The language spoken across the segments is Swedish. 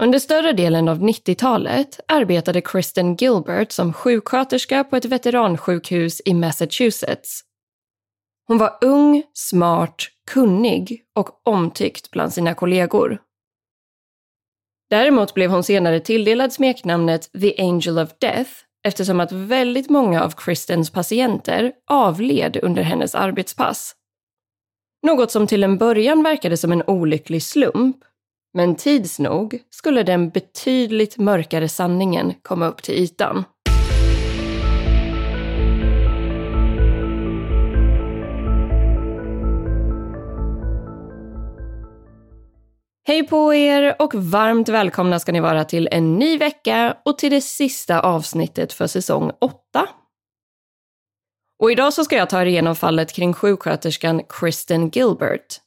Under större delen av 90-talet arbetade Kristen Gilbert som sjuksköterska på ett veteransjukhus i Massachusetts. Hon var ung, smart, kunnig och omtyckt bland sina kollegor. Däremot blev hon senare tilldelad smeknamnet The Angel of Death eftersom att väldigt många av Kristens patienter avled under hennes arbetspass. Något som till en början verkade som en olycklig slump, men tids nog skulle den betydligt mörkare sanningen komma upp till ytan. Hej på er och varmt välkomna ska ni vara till en ny vecka och till det sista avsnittet för säsong 8. Och idag så ska jag ta er igenom fallet kring sjuksköterskan Kristen Gilbert.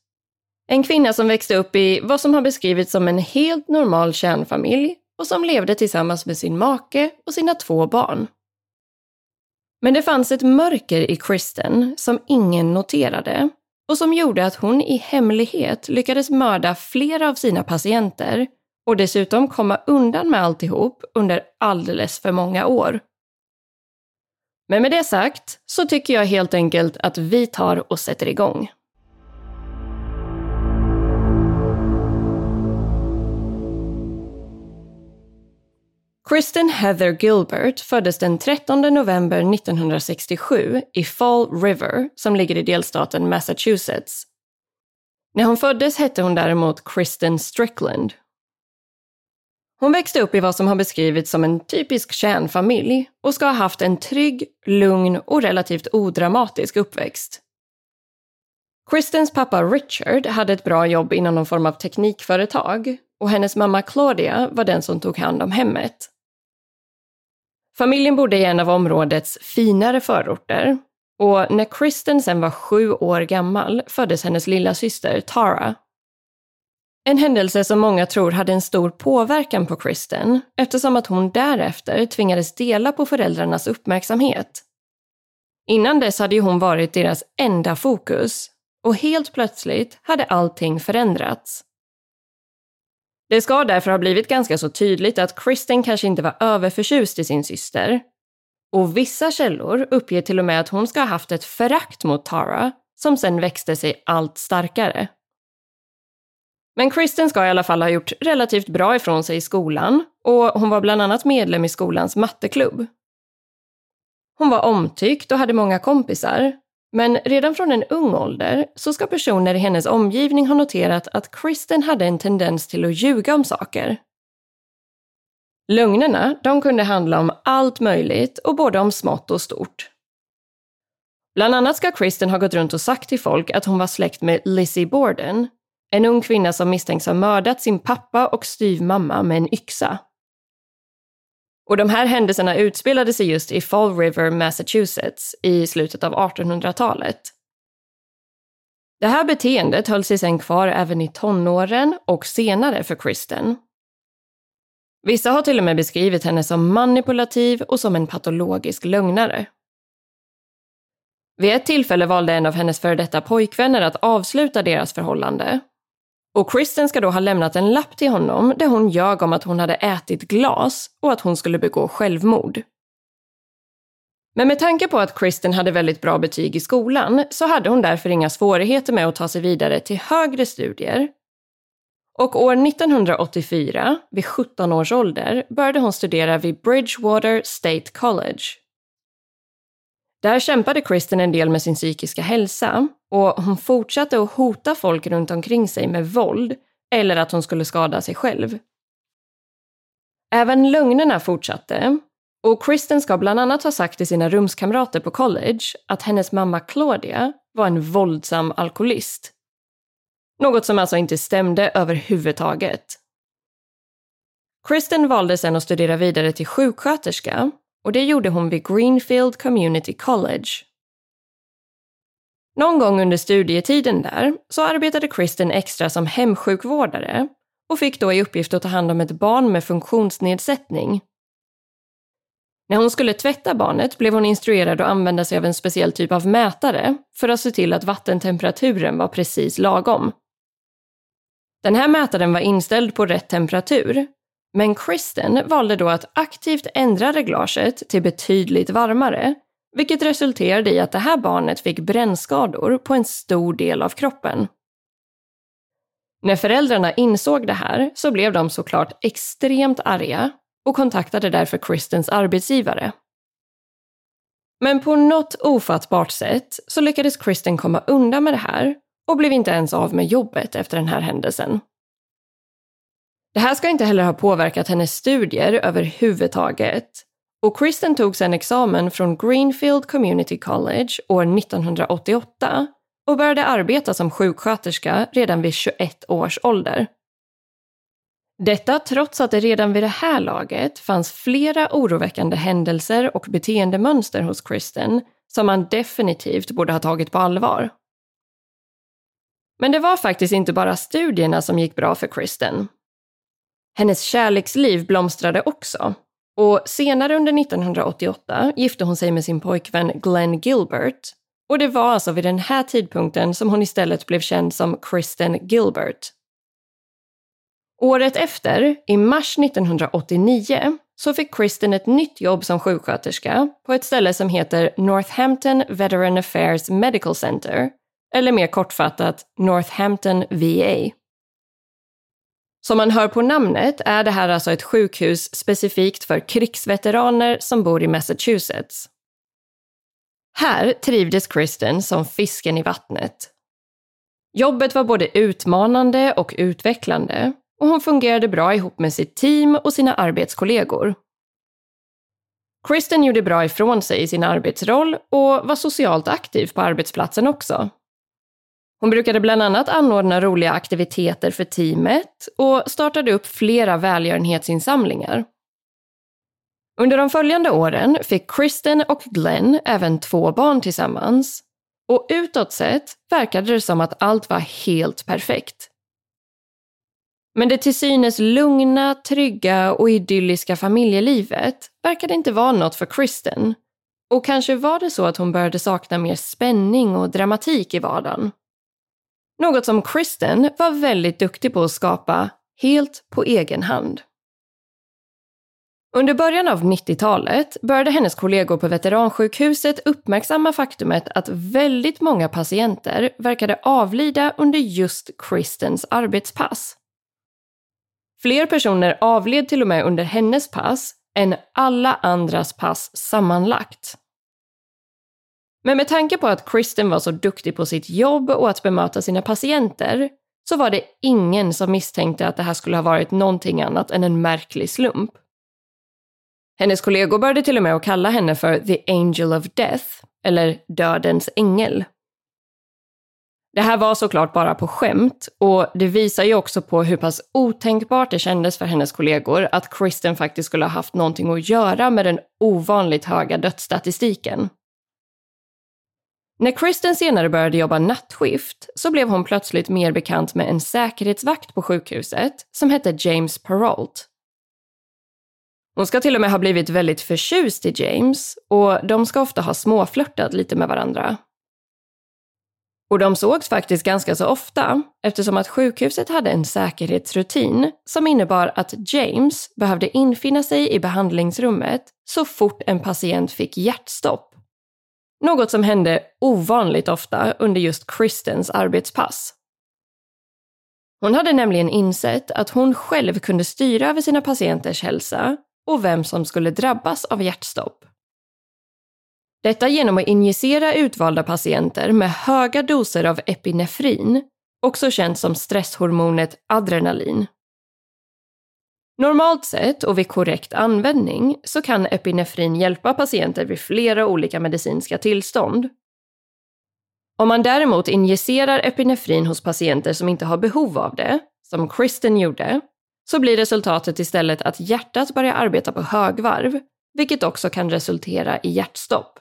En kvinna som växte upp i vad som har beskrivits som en helt normal kärnfamilj och som levde tillsammans med sin make och sina två barn. Men det fanns ett mörker i Kristen som ingen noterade och som gjorde att hon i hemlighet lyckades mörda flera av sina patienter och dessutom komma undan med alltihop under alldeles för många år. Men med det sagt så tycker jag helt enkelt att vi tar och sätter igång. Kristen Heather Gilbert föddes den 13 november 1967 i Fall River som ligger i delstaten Massachusetts. När hon föddes hette hon däremot Kristen Strickland. Hon växte upp i vad som har beskrivits som en typisk kärnfamilj och ska ha haft en trygg, lugn och relativt odramatisk uppväxt. Kristens pappa Richard hade ett bra jobb inom någon form av teknikföretag och hennes mamma Claudia var den som tog hand om hemmet. Familjen bodde i en av områdets finare förorter och när Kristen sen var sju år gammal föddes hennes lilla syster Tara. En händelse som många tror hade en stor påverkan på Kristen eftersom att hon därefter tvingades dela på föräldrarnas uppmärksamhet. Innan dess hade ju hon varit deras enda fokus och helt plötsligt hade allting förändrats. Det ska därför ha blivit ganska så tydligt att Kristen kanske inte var överförtjust i sin syster. Och vissa källor uppger till och med att hon ska ha haft ett förakt mot Tara som sen växte sig allt starkare. Men Kristen ska i alla fall ha gjort relativt bra ifrån sig i skolan och hon var bland annat medlem i skolans matteklubb. Hon var omtyckt och hade många kompisar, men redan från en ung ålder så ska personer i hennes omgivning ha noterat att Kristen hade en tendens till att ljuga om saker. Lögnerna, de kunde handla om allt möjligt och både om smått och stort. Bland annat ska Kristen ha gått runt och sagt till folk att hon var släkt med Lizzie Borden, en ung kvinna som misstänks ha mördat sin pappa och styvmamma med en yxa. Och de här händelserna utspelade sig just i Fall River, Massachusetts i slutet av 1800-talet. Det här beteendet höll sig sen kvar även i tonåren och senare för Kristen. Vissa har till och med beskrivit henne som manipulativ och som en patologisk lögnare. Vid ett tillfälle valde en av hennes före detta pojkvänner att avsluta deras förhållande. Och Kristen ska då ha lämnat en lapp till honom där hon ljög om att hon hade ätit glas och att hon skulle begå självmord. Men med tanke på att Kristen hade väldigt bra betyg i skolan så hade hon därför inga svårigheter med att ta sig vidare till högre studier. Och år 1984, vid 17 års ålder, började hon studera vid Bridgewater State College. Där kämpade Kristen en del med sin psykiska hälsa och hon fortsatte att hota folk runt omkring sig med våld eller att hon skulle skada sig själv. Även lögnerna fortsatte och Kristen ska bland annat ha sagt till sina rumskamrater på college att hennes mamma Claudia var en våldsam alkoholist. Något som alltså inte stämde överhuvudtaget. Kristen valde sen att studera vidare till sjuksköterska och det gjorde hon vid Greenfield Community College. Någon gång under studietiden där så arbetade Kristen extra som hemsjukvårdare och fick då i uppgift att ta hand om ett barn med funktionsnedsättning när hon skulle tvätta barnet blev hon instruerad att använda sig av en speciell typ av mätare för att se till att vattentemperaturen var precis lagom. Den här mätaren var inställd på rätt temperatur, men Kristen valde då att aktivt ändra reglaget till betydligt varmare, vilket resulterade i att det här barnet fick brännskador på en stor del av kroppen. När föräldrarna insåg det här så blev de såklart extremt arga och kontaktade därför Kristens arbetsgivare. Men på något ofattbart sätt så lyckades Kristen komma undan med det här och blev inte ens av med jobbet efter den här händelsen. Det här ska inte heller ha påverkat hennes studier överhuvudtaget och Kristen tog sedan examen från Greenfield Community College år 1988 och började arbeta som sjuksköterska redan vid 21 års ålder. Detta trots att det redan vid det här laget fanns flera oroväckande händelser och beteendemönster hos Kristen som man definitivt borde ha tagit på allvar. Men det var faktiskt inte bara studierna som gick bra för Kristen. Hennes kärleksliv blomstrade också och senare under 1988 gifte hon sig med sin pojkvän Glenn Gilbert och det var alltså vid den här tidpunkten som hon istället blev känd som Kristen Gilbert Året efter, i mars 1989, så fick Kristen ett nytt jobb som sjuksköterska på ett ställe som heter Northampton Veteran Affairs Medical Center, eller mer kortfattat Northampton VA. Som man hör på namnet är det här alltså ett sjukhus specifikt för krigsveteraner som bor i Massachusetts. Här trivdes Kristen som fisken i vattnet. Jobbet var både utmanande och utvecklande och hon fungerade bra ihop med sitt team och sina arbetskollegor. Kristen gjorde bra ifrån sig i sin arbetsroll och var socialt aktiv på arbetsplatsen också. Hon brukade bland annat anordna roliga aktiviteter för teamet och startade upp flera välgörenhetsinsamlingar. Under de följande åren fick Kristen och Glenn även två barn tillsammans och utåt sett verkade det som att allt var helt perfekt. Men det till synes lugna, trygga och idylliska familjelivet verkade inte vara något för Kristen. Och kanske var det så att hon började sakna mer spänning och dramatik i vardagen. Något som Kristen var väldigt duktig på att skapa helt på egen hand. Under början av 90-talet började hennes kollegor på veteransjukhuset uppmärksamma faktumet att väldigt många patienter verkade avlida under just Kristens arbetspass. Fler personer avled till och med under hennes pass än alla andras pass sammanlagt. Men med tanke på att Kristen var så duktig på sitt jobb och att bemöta sina patienter så var det ingen som misstänkte att det här skulle ha varit någonting annat än en märklig slump. Hennes kollegor började till och med att kalla henne för “the angel of death” eller “dödens ängel”. Det här var såklart bara på skämt och det visar ju också på hur pass otänkbart det kändes för hennes kollegor att Kristen faktiskt skulle ha haft någonting att göra med den ovanligt höga dödsstatistiken. När Kristen senare började jobba nattskift så blev hon plötsligt mer bekant med en säkerhetsvakt på sjukhuset som hette James Perrault. Hon ska till och med ha blivit väldigt förtjust i James och de ska ofta ha småflörtat lite med varandra. Och de sågs faktiskt ganska så ofta eftersom att sjukhuset hade en säkerhetsrutin som innebar att James behövde infinna sig i behandlingsrummet så fort en patient fick hjärtstopp. Något som hände ovanligt ofta under just Kristens arbetspass. Hon hade nämligen insett att hon själv kunde styra över sina patienters hälsa och vem som skulle drabbas av hjärtstopp. Detta genom att injicera utvalda patienter med höga doser av epinefrin, också känt som stresshormonet adrenalin. Normalt sett och vid korrekt användning så kan epinefrin hjälpa patienter vid flera olika medicinska tillstånd. Om man däremot injicerar epinefrin hos patienter som inte har behov av det, som Kristen gjorde, så blir resultatet istället att hjärtat börjar arbeta på högvarv, vilket också kan resultera i hjärtstopp.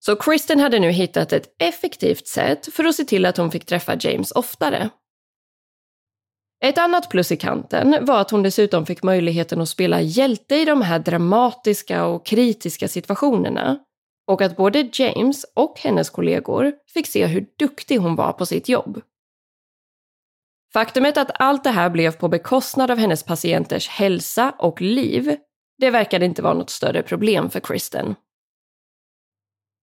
Så Kristen hade nu hittat ett effektivt sätt för att se till att hon fick träffa James oftare. Ett annat plus i kanten var att hon dessutom fick möjligheten att spela hjälte i de här dramatiska och kritiska situationerna och att både James och hennes kollegor fick se hur duktig hon var på sitt jobb. Faktumet att allt det här blev på bekostnad av hennes patienters hälsa och liv, det verkade inte vara något större problem för Kristen.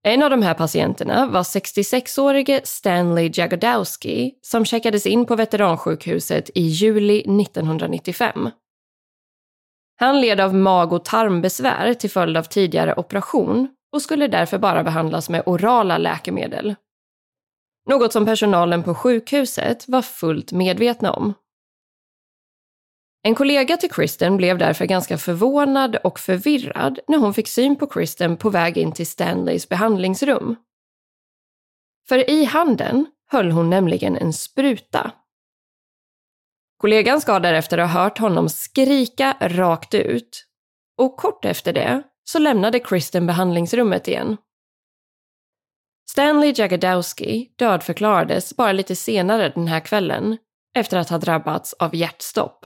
En av de här patienterna var 66-årige Stanley Jagodowski som checkades in på veteransjukhuset i juli 1995. Han led av mag och tarmbesvär till följd av tidigare operation och skulle därför bara behandlas med orala läkemedel. Något som personalen på sjukhuset var fullt medvetna om. En kollega till Kristen blev därför ganska förvånad och förvirrad när hon fick syn på Kristen på väg in till Stanleys behandlingsrum. För i handen höll hon nämligen en spruta. Kollegan ska därefter ha hört honom skrika rakt ut och kort efter det så lämnade Kristen behandlingsrummet igen. Stanley Jagodowski dödförklarades bara lite senare den här kvällen efter att ha drabbats av hjärtstopp.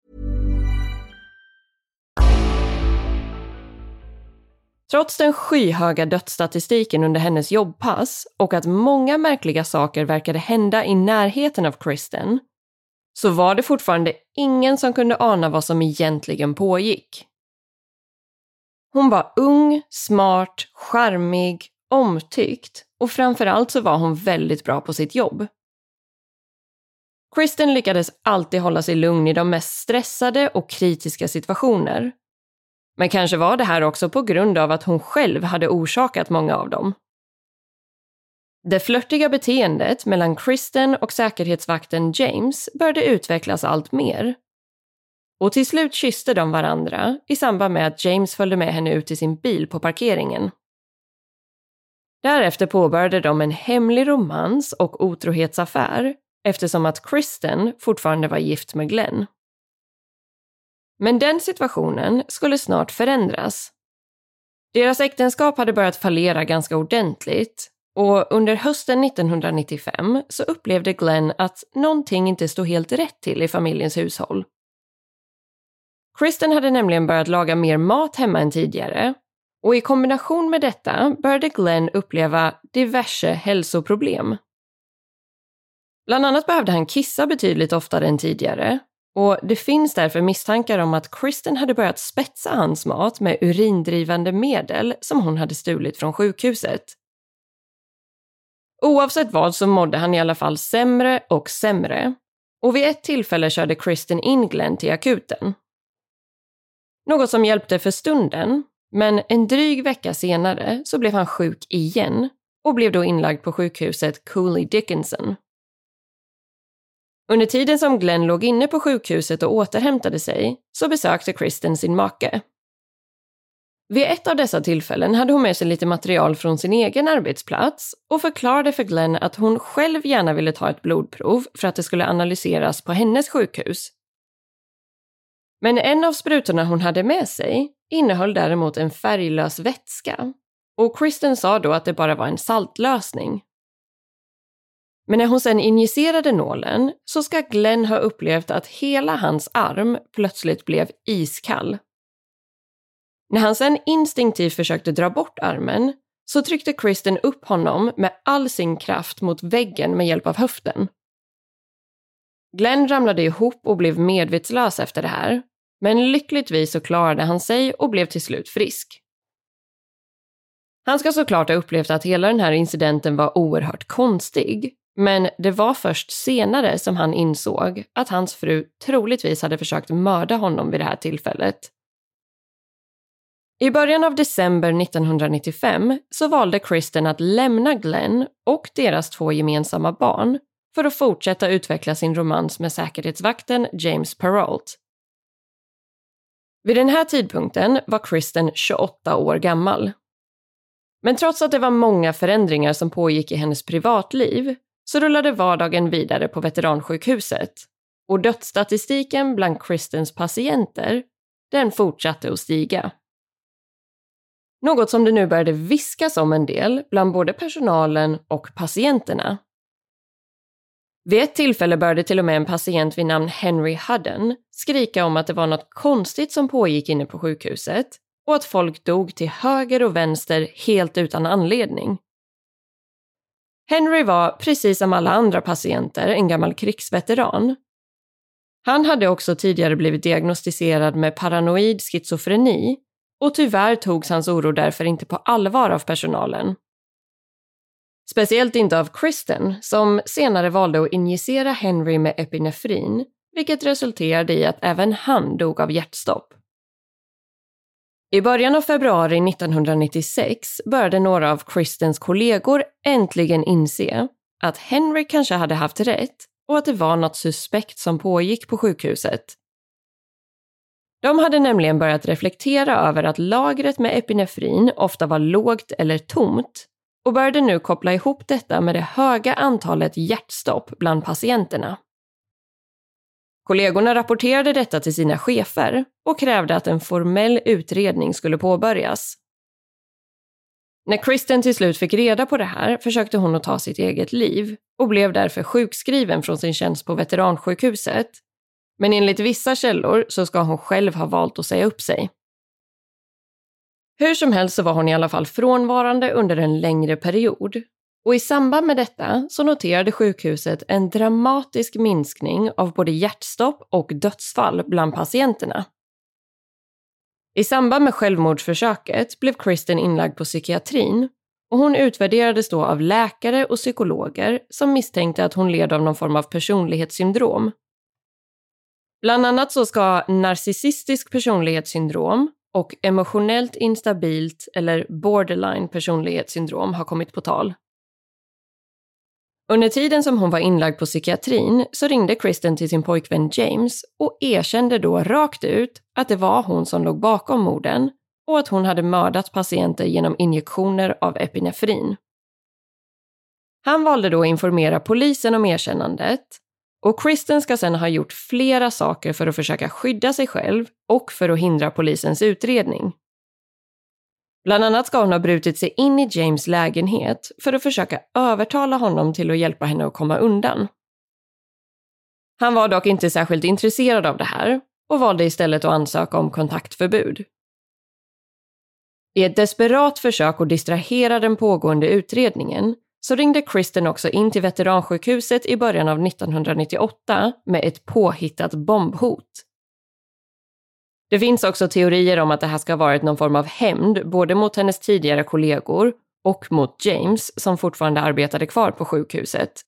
Trots den skyhöga dödsstatistiken under hennes jobbpass och att många märkliga saker verkade hända i närheten av Kristen, så var det fortfarande ingen som kunde ana vad som egentligen pågick. Hon var ung, smart, charmig, omtyckt och framförallt så var hon väldigt bra på sitt jobb. Kristen lyckades alltid hålla sig lugn i de mest stressade och kritiska situationer men kanske var det här också på grund av att hon själv hade orsakat många av dem. Det flörtiga beteendet mellan Kristen och säkerhetsvakten James började utvecklas allt mer. Och till slut kysste de varandra i samband med att James följde med henne ut till sin bil på parkeringen. Därefter påbörjade de en hemlig romans och otrohetsaffär eftersom att Kristen fortfarande var gift med Glenn. Men den situationen skulle snart förändras. Deras äktenskap hade börjat fallera ganska ordentligt och under hösten 1995 så upplevde Glenn att någonting inte stod helt rätt till i familjens hushåll. Kristen hade nämligen börjat laga mer mat hemma än tidigare och i kombination med detta började Glenn uppleva diverse hälsoproblem. Bland annat behövde han kissa betydligt oftare än tidigare och det finns därför misstankar om att Kristen hade börjat spetsa hans mat med urindrivande medel som hon hade stulit från sjukhuset. Oavsett vad så mådde han i alla fall sämre och sämre och vid ett tillfälle körde Kristen in Glenn till akuten. Något som hjälpte för stunden, men en dryg vecka senare så blev han sjuk igen och blev då inlagd på sjukhuset Cooley Dickinson. Under tiden som Glenn låg inne på sjukhuset och återhämtade sig så besökte Kristen sin make. Vid ett av dessa tillfällen hade hon med sig lite material från sin egen arbetsplats och förklarade för Glenn att hon själv gärna ville ta ett blodprov för att det skulle analyseras på hennes sjukhus. Men en av sprutorna hon hade med sig innehöll däremot en färglös vätska och Kristen sa då att det bara var en saltlösning. Men när hon sen injicerade nålen så ska Glenn ha upplevt att hela hans arm plötsligt blev iskall. När han sen instinktivt försökte dra bort armen så tryckte Kristen upp honom med all sin kraft mot väggen med hjälp av höften. Glenn ramlade ihop och blev medvetslös efter det här, men lyckligtvis så klarade han sig och blev till slut frisk. Han ska såklart ha upplevt att hela den här incidenten var oerhört konstig, men det var först senare som han insåg att hans fru troligtvis hade försökt mörda honom vid det här tillfället. I början av december 1995 så valde Kristen att lämna Glenn och deras två gemensamma barn för att fortsätta utveckla sin romans med säkerhetsvakten James Perrault. Vid den här tidpunkten var Kristen 28 år gammal. Men trots att det var många förändringar som pågick i hennes privatliv så rullade vardagen vidare på veteransjukhuset och dödsstatistiken bland Kristens patienter, den fortsatte att stiga. Något som det nu började viskas om en del bland både personalen och patienterna. Vid ett tillfälle började till och med en patient vid namn Henry Hudden skrika om att det var något konstigt som pågick inne på sjukhuset och att folk dog till höger och vänster helt utan anledning. Henry var, precis som alla andra patienter, en gammal krigsveteran. Han hade också tidigare blivit diagnostiserad med paranoid schizofreni och tyvärr togs hans oro därför inte på allvar av personalen. Speciellt inte av Kristen, som senare valde att injicera Henry med epinefrin, vilket resulterade i att även han dog av hjärtstopp. I början av februari 1996 började några av Kristens kollegor äntligen inse att Henry kanske hade haft rätt och att det var något suspekt som pågick på sjukhuset. De hade nämligen börjat reflektera över att lagret med epinefrin ofta var lågt eller tomt och började nu koppla ihop detta med det höga antalet hjärtstopp bland patienterna. Kollegorna rapporterade detta till sina chefer och krävde att en formell utredning skulle påbörjas. När Kristen till slut fick reda på det här försökte hon att ta sitt eget liv och blev därför sjukskriven från sin tjänst på veteransjukhuset. Men enligt vissa källor så ska hon själv ha valt att säga upp sig. Hur som helst så var hon i alla fall frånvarande under en längre period och i samband med detta så noterade sjukhuset en dramatisk minskning av både hjärtstopp och dödsfall bland patienterna. I samband med självmordsförsöket blev Kristen inlagd på psykiatrin och hon utvärderades då av läkare och psykologer som misstänkte att hon led av någon form av personlighetssyndrom. Bland annat så ska narcissistisk personlighetssyndrom och emotionellt instabilt eller borderline personlighetssyndrom ha kommit på tal. Under tiden som hon var inlagd på psykiatrin så ringde Kristen till sin pojkvän James och erkände då rakt ut att det var hon som låg bakom morden och att hon hade mördat patienter genom injektioner av epinefrin. Han valde då att informera polisen om erkännandet och Kristen ska sedan ha gjort flera saker för att försöka skydda sig själv och för att hindra polisens utredning. Bland annat ska hon ha brutit sig in i James lägenhet för att försöka övertala honom till att hjälpa henne att komma undan. Han var dock inte särskilt intresserad av det här och valde istället att ansöka om kontaktförbud. I ett desperat försök att distrahera den pågående utredningen så ringde Kristen också in till veteransjukhuset i början av 1998 med ett påhittat bombhot. Det finns också teorier om att det här ska ha varit någon form av hämnd både mot hennes tidigare kollegor och mot James som fortfarande arbetade kvar på sjukhuset.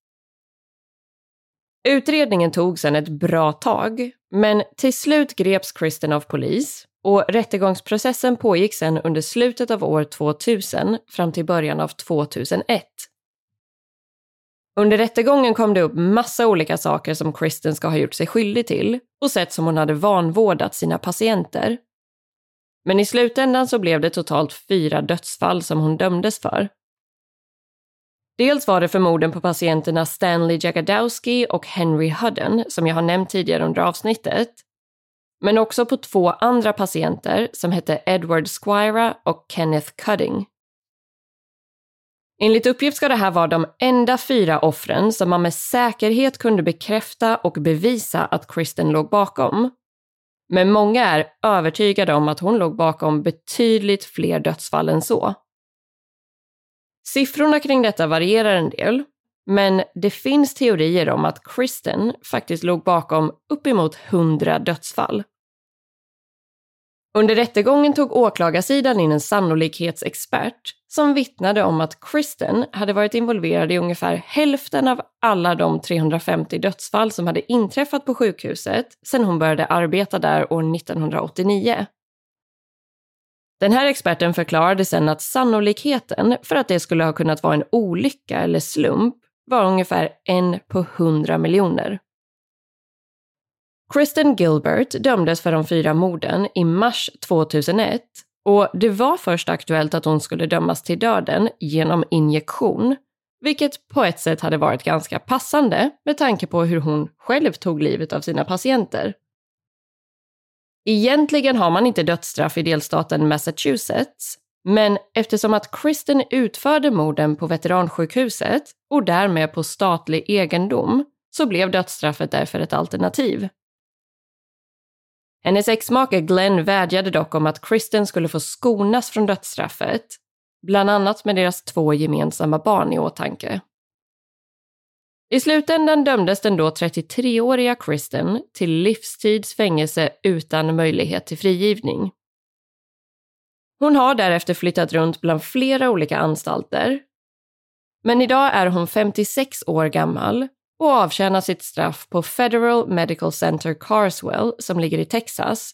Utredningen tog sedan ett bra tag, men till slut greps Kristen av polis och rättegångsprocessen pågick sedan under slutet av år 2000 fram till början av 2001. Under rättegången kom det upp massa olika saker som Kristen ska ha gjort sig skyldig till och sätt som hon hade vanvårdat sina patienter. Men i slutändan så blev det totalt fyra dödsfall som hon dömdes för. Dels var det för morden på patienterna Stanley Jagadowski och Henry Hudden, som jag har nämnt tidigare under avsnittet. Men också på två andra patienter som hette Edward Squira och Kenneth Cutting. Enligt uppgift ska det här vara de enda fyra offren som man med säkerhet kunde bekräfta och bevisa att Kristen låg bakom. Men många är övertygade om att hon låg bakom betydligt fler dödsfall än så. Siffrorna kring detta varierar en del, men det finns teorier om att Kristen faktiskt låg bakom uppemot 100 dödsfall. Under rättegången tog åklagarsidan in en sannolikhetsexpert som vittnade om att Kristen hade varit involverad i ungefär hälften av alla de 350 dödsfall som hade inträffat på sjukhuset sedan hon började arbeta där år 1989. Den här experten förklarade sen att sannolikheten för att det skulle ha kunnat vara en olycka eller slump var ungefär en på hundra miljoner. Kristen Gilbert dömdes för de fyra morden i mars 2001 och det var först aktuellt att hon skulle dömas till döden genom injektion, vilket på ett sätt hade varit ganska passande med tanke på hur hon själv tog livet av sina patienter. Egentligen har man inte dödsstraff i delstaten Massachusetts, men eftersom att Kristen utförde morden på veteransjukhuset och därmed på statlig egendom så blev dödsstraffet därför ett alternativ. Hennes exmake Glenn vädjade dock om att Kristen skulle få skonas från dödsstraffet, bland annat med deras två gemensamma barn i åtanke. I slutändan dömdes den då 33-åriga Kristen till livstids fängelse utan möjlighet till frigivning. Hon har därefter flyttat runt bland flera olika anstalter. Men idag är hon 56 år gammal och avtjänar sitt straff på Federal Medical Center Carswell som ligger i Texas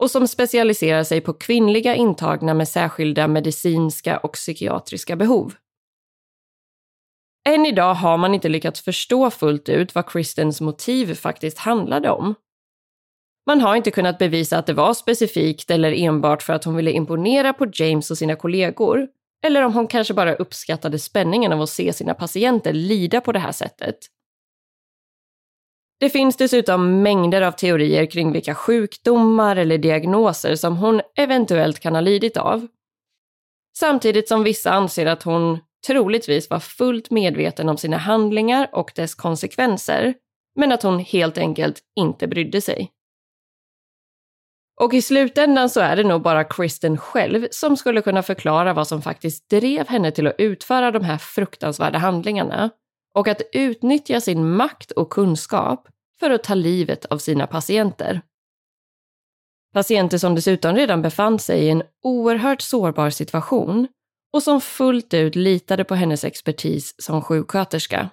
och som specialiserar sig på kvinnliga intagna med särskilda medicinska och psykiatriska behov. Än idag har man inte lyckats förstå fullt ut vad Kristens motiv faktiskt handlade om. Man har inte kunnat bevisa att det var specifikt eller enbart för att hon ville imponera på James och sina kollegor, eller om hon kanske bara uppskattade spänningen av att se sina patienter lida på det här sättet. Det finns dessutom mängder av teorier kring vilka sjukdomar eller diagnoser som hon eventuellt kan ha lidit av. Samtidigt som vissa anser att hon troligtvis var fullt medveten om sina handlingar och dess konsekvenser, men att hon helt enkelt inte brydde sig. Och i slutändan så är det nog bara Kristen själv som skulle kunna förklara vad som faktiskt drev henne till att utföra de här fruktansvärda handlingarna och att utnyttja sin makt och kunskap för att ta livet av sina patienter. Patienter som dessutom redan befann sig i en oerhört sårbar situation och som fullt ut litade på hennes expertis som sjuksköterska.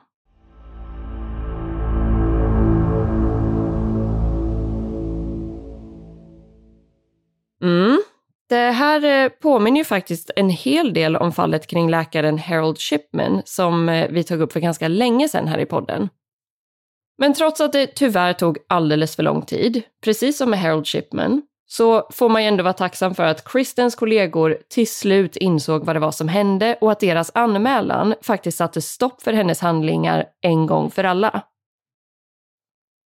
Mm. Det här eh, påminner ju faktiskt en hel del om fallet kring läkaren Harold Shipman som eh, vi tog upp för ganska länge sedan här i podden. Men trots att det tyvärr tog alldeles för lång tid, precis som med Harold Shipman, så får man ju ändå vara tacksam för att Kristens kollegor till slut insåg vad det var som hände och att deras anmälan faktiskt satte stopp för hennes handlingar en gång för alla.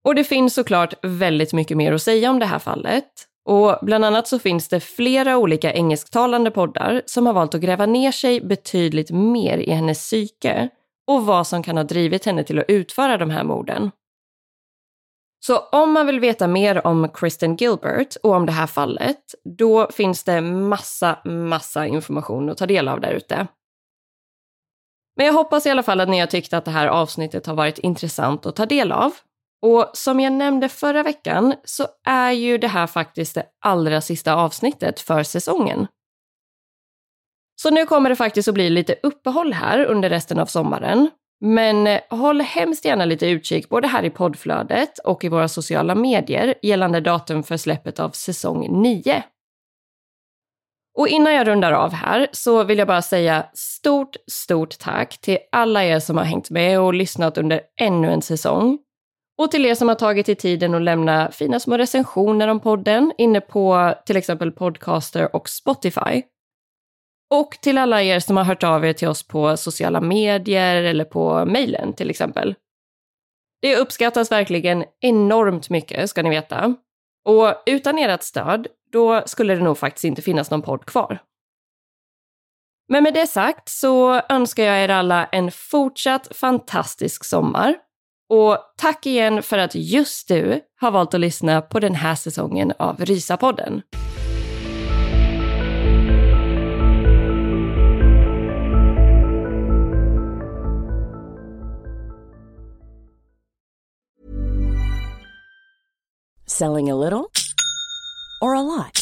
Och det finns såklart väldigt mycket mer att säga om det här fallet. Och bland annat så finns det flera olika engelsktalande poddar som har valt att gräva ner sig betydligt mer i hennes psyke och vad som kan ha drivit henne till att utföra de här morden. Så om man vill veta mer om Kristen Gilbert och om det här fallet, då finns det massa, massa information att ta del av där ute. Men jag hoppas i alla fall att ni har tyckt att det här avsnittet har varit intressant att ta del av. Och som jag nämnde förra veckan så är ju det här faktiskt det allra sista avsnittet för säsongen. Så nu kommer det faktiskt att bli lite uppehåll här under resten av sommaren. Men eh, håll hemskt gärna lite utkik både här i poddflödet och i våra sociala medier gällande datum för släppet av säsong 9. Och innan jag rundar av här så vill jag bara säga stort, stort tack till alla er som har hängt med och lyssnat under ännu en säsong. Och till er som har tagit i tiden att lämna fina små recensioner om podden inne på till exempel Podcaster och Spotify. Och till alla er som har hört av er till oss på sociala medier eller på mejlen till exempel. Det uppskattas verkligen enormt mycket, ska ni veta. Och utan ert stöd, då skulle det nog faktiskt inte finnas någon podd kvar. Men med det sagt så önskar jag er alla en fortsatt fantastisk sommar. Och tack igen för att just du har valt att lyssna på den här säsongen av Rysapodden. Selling a little or a lot?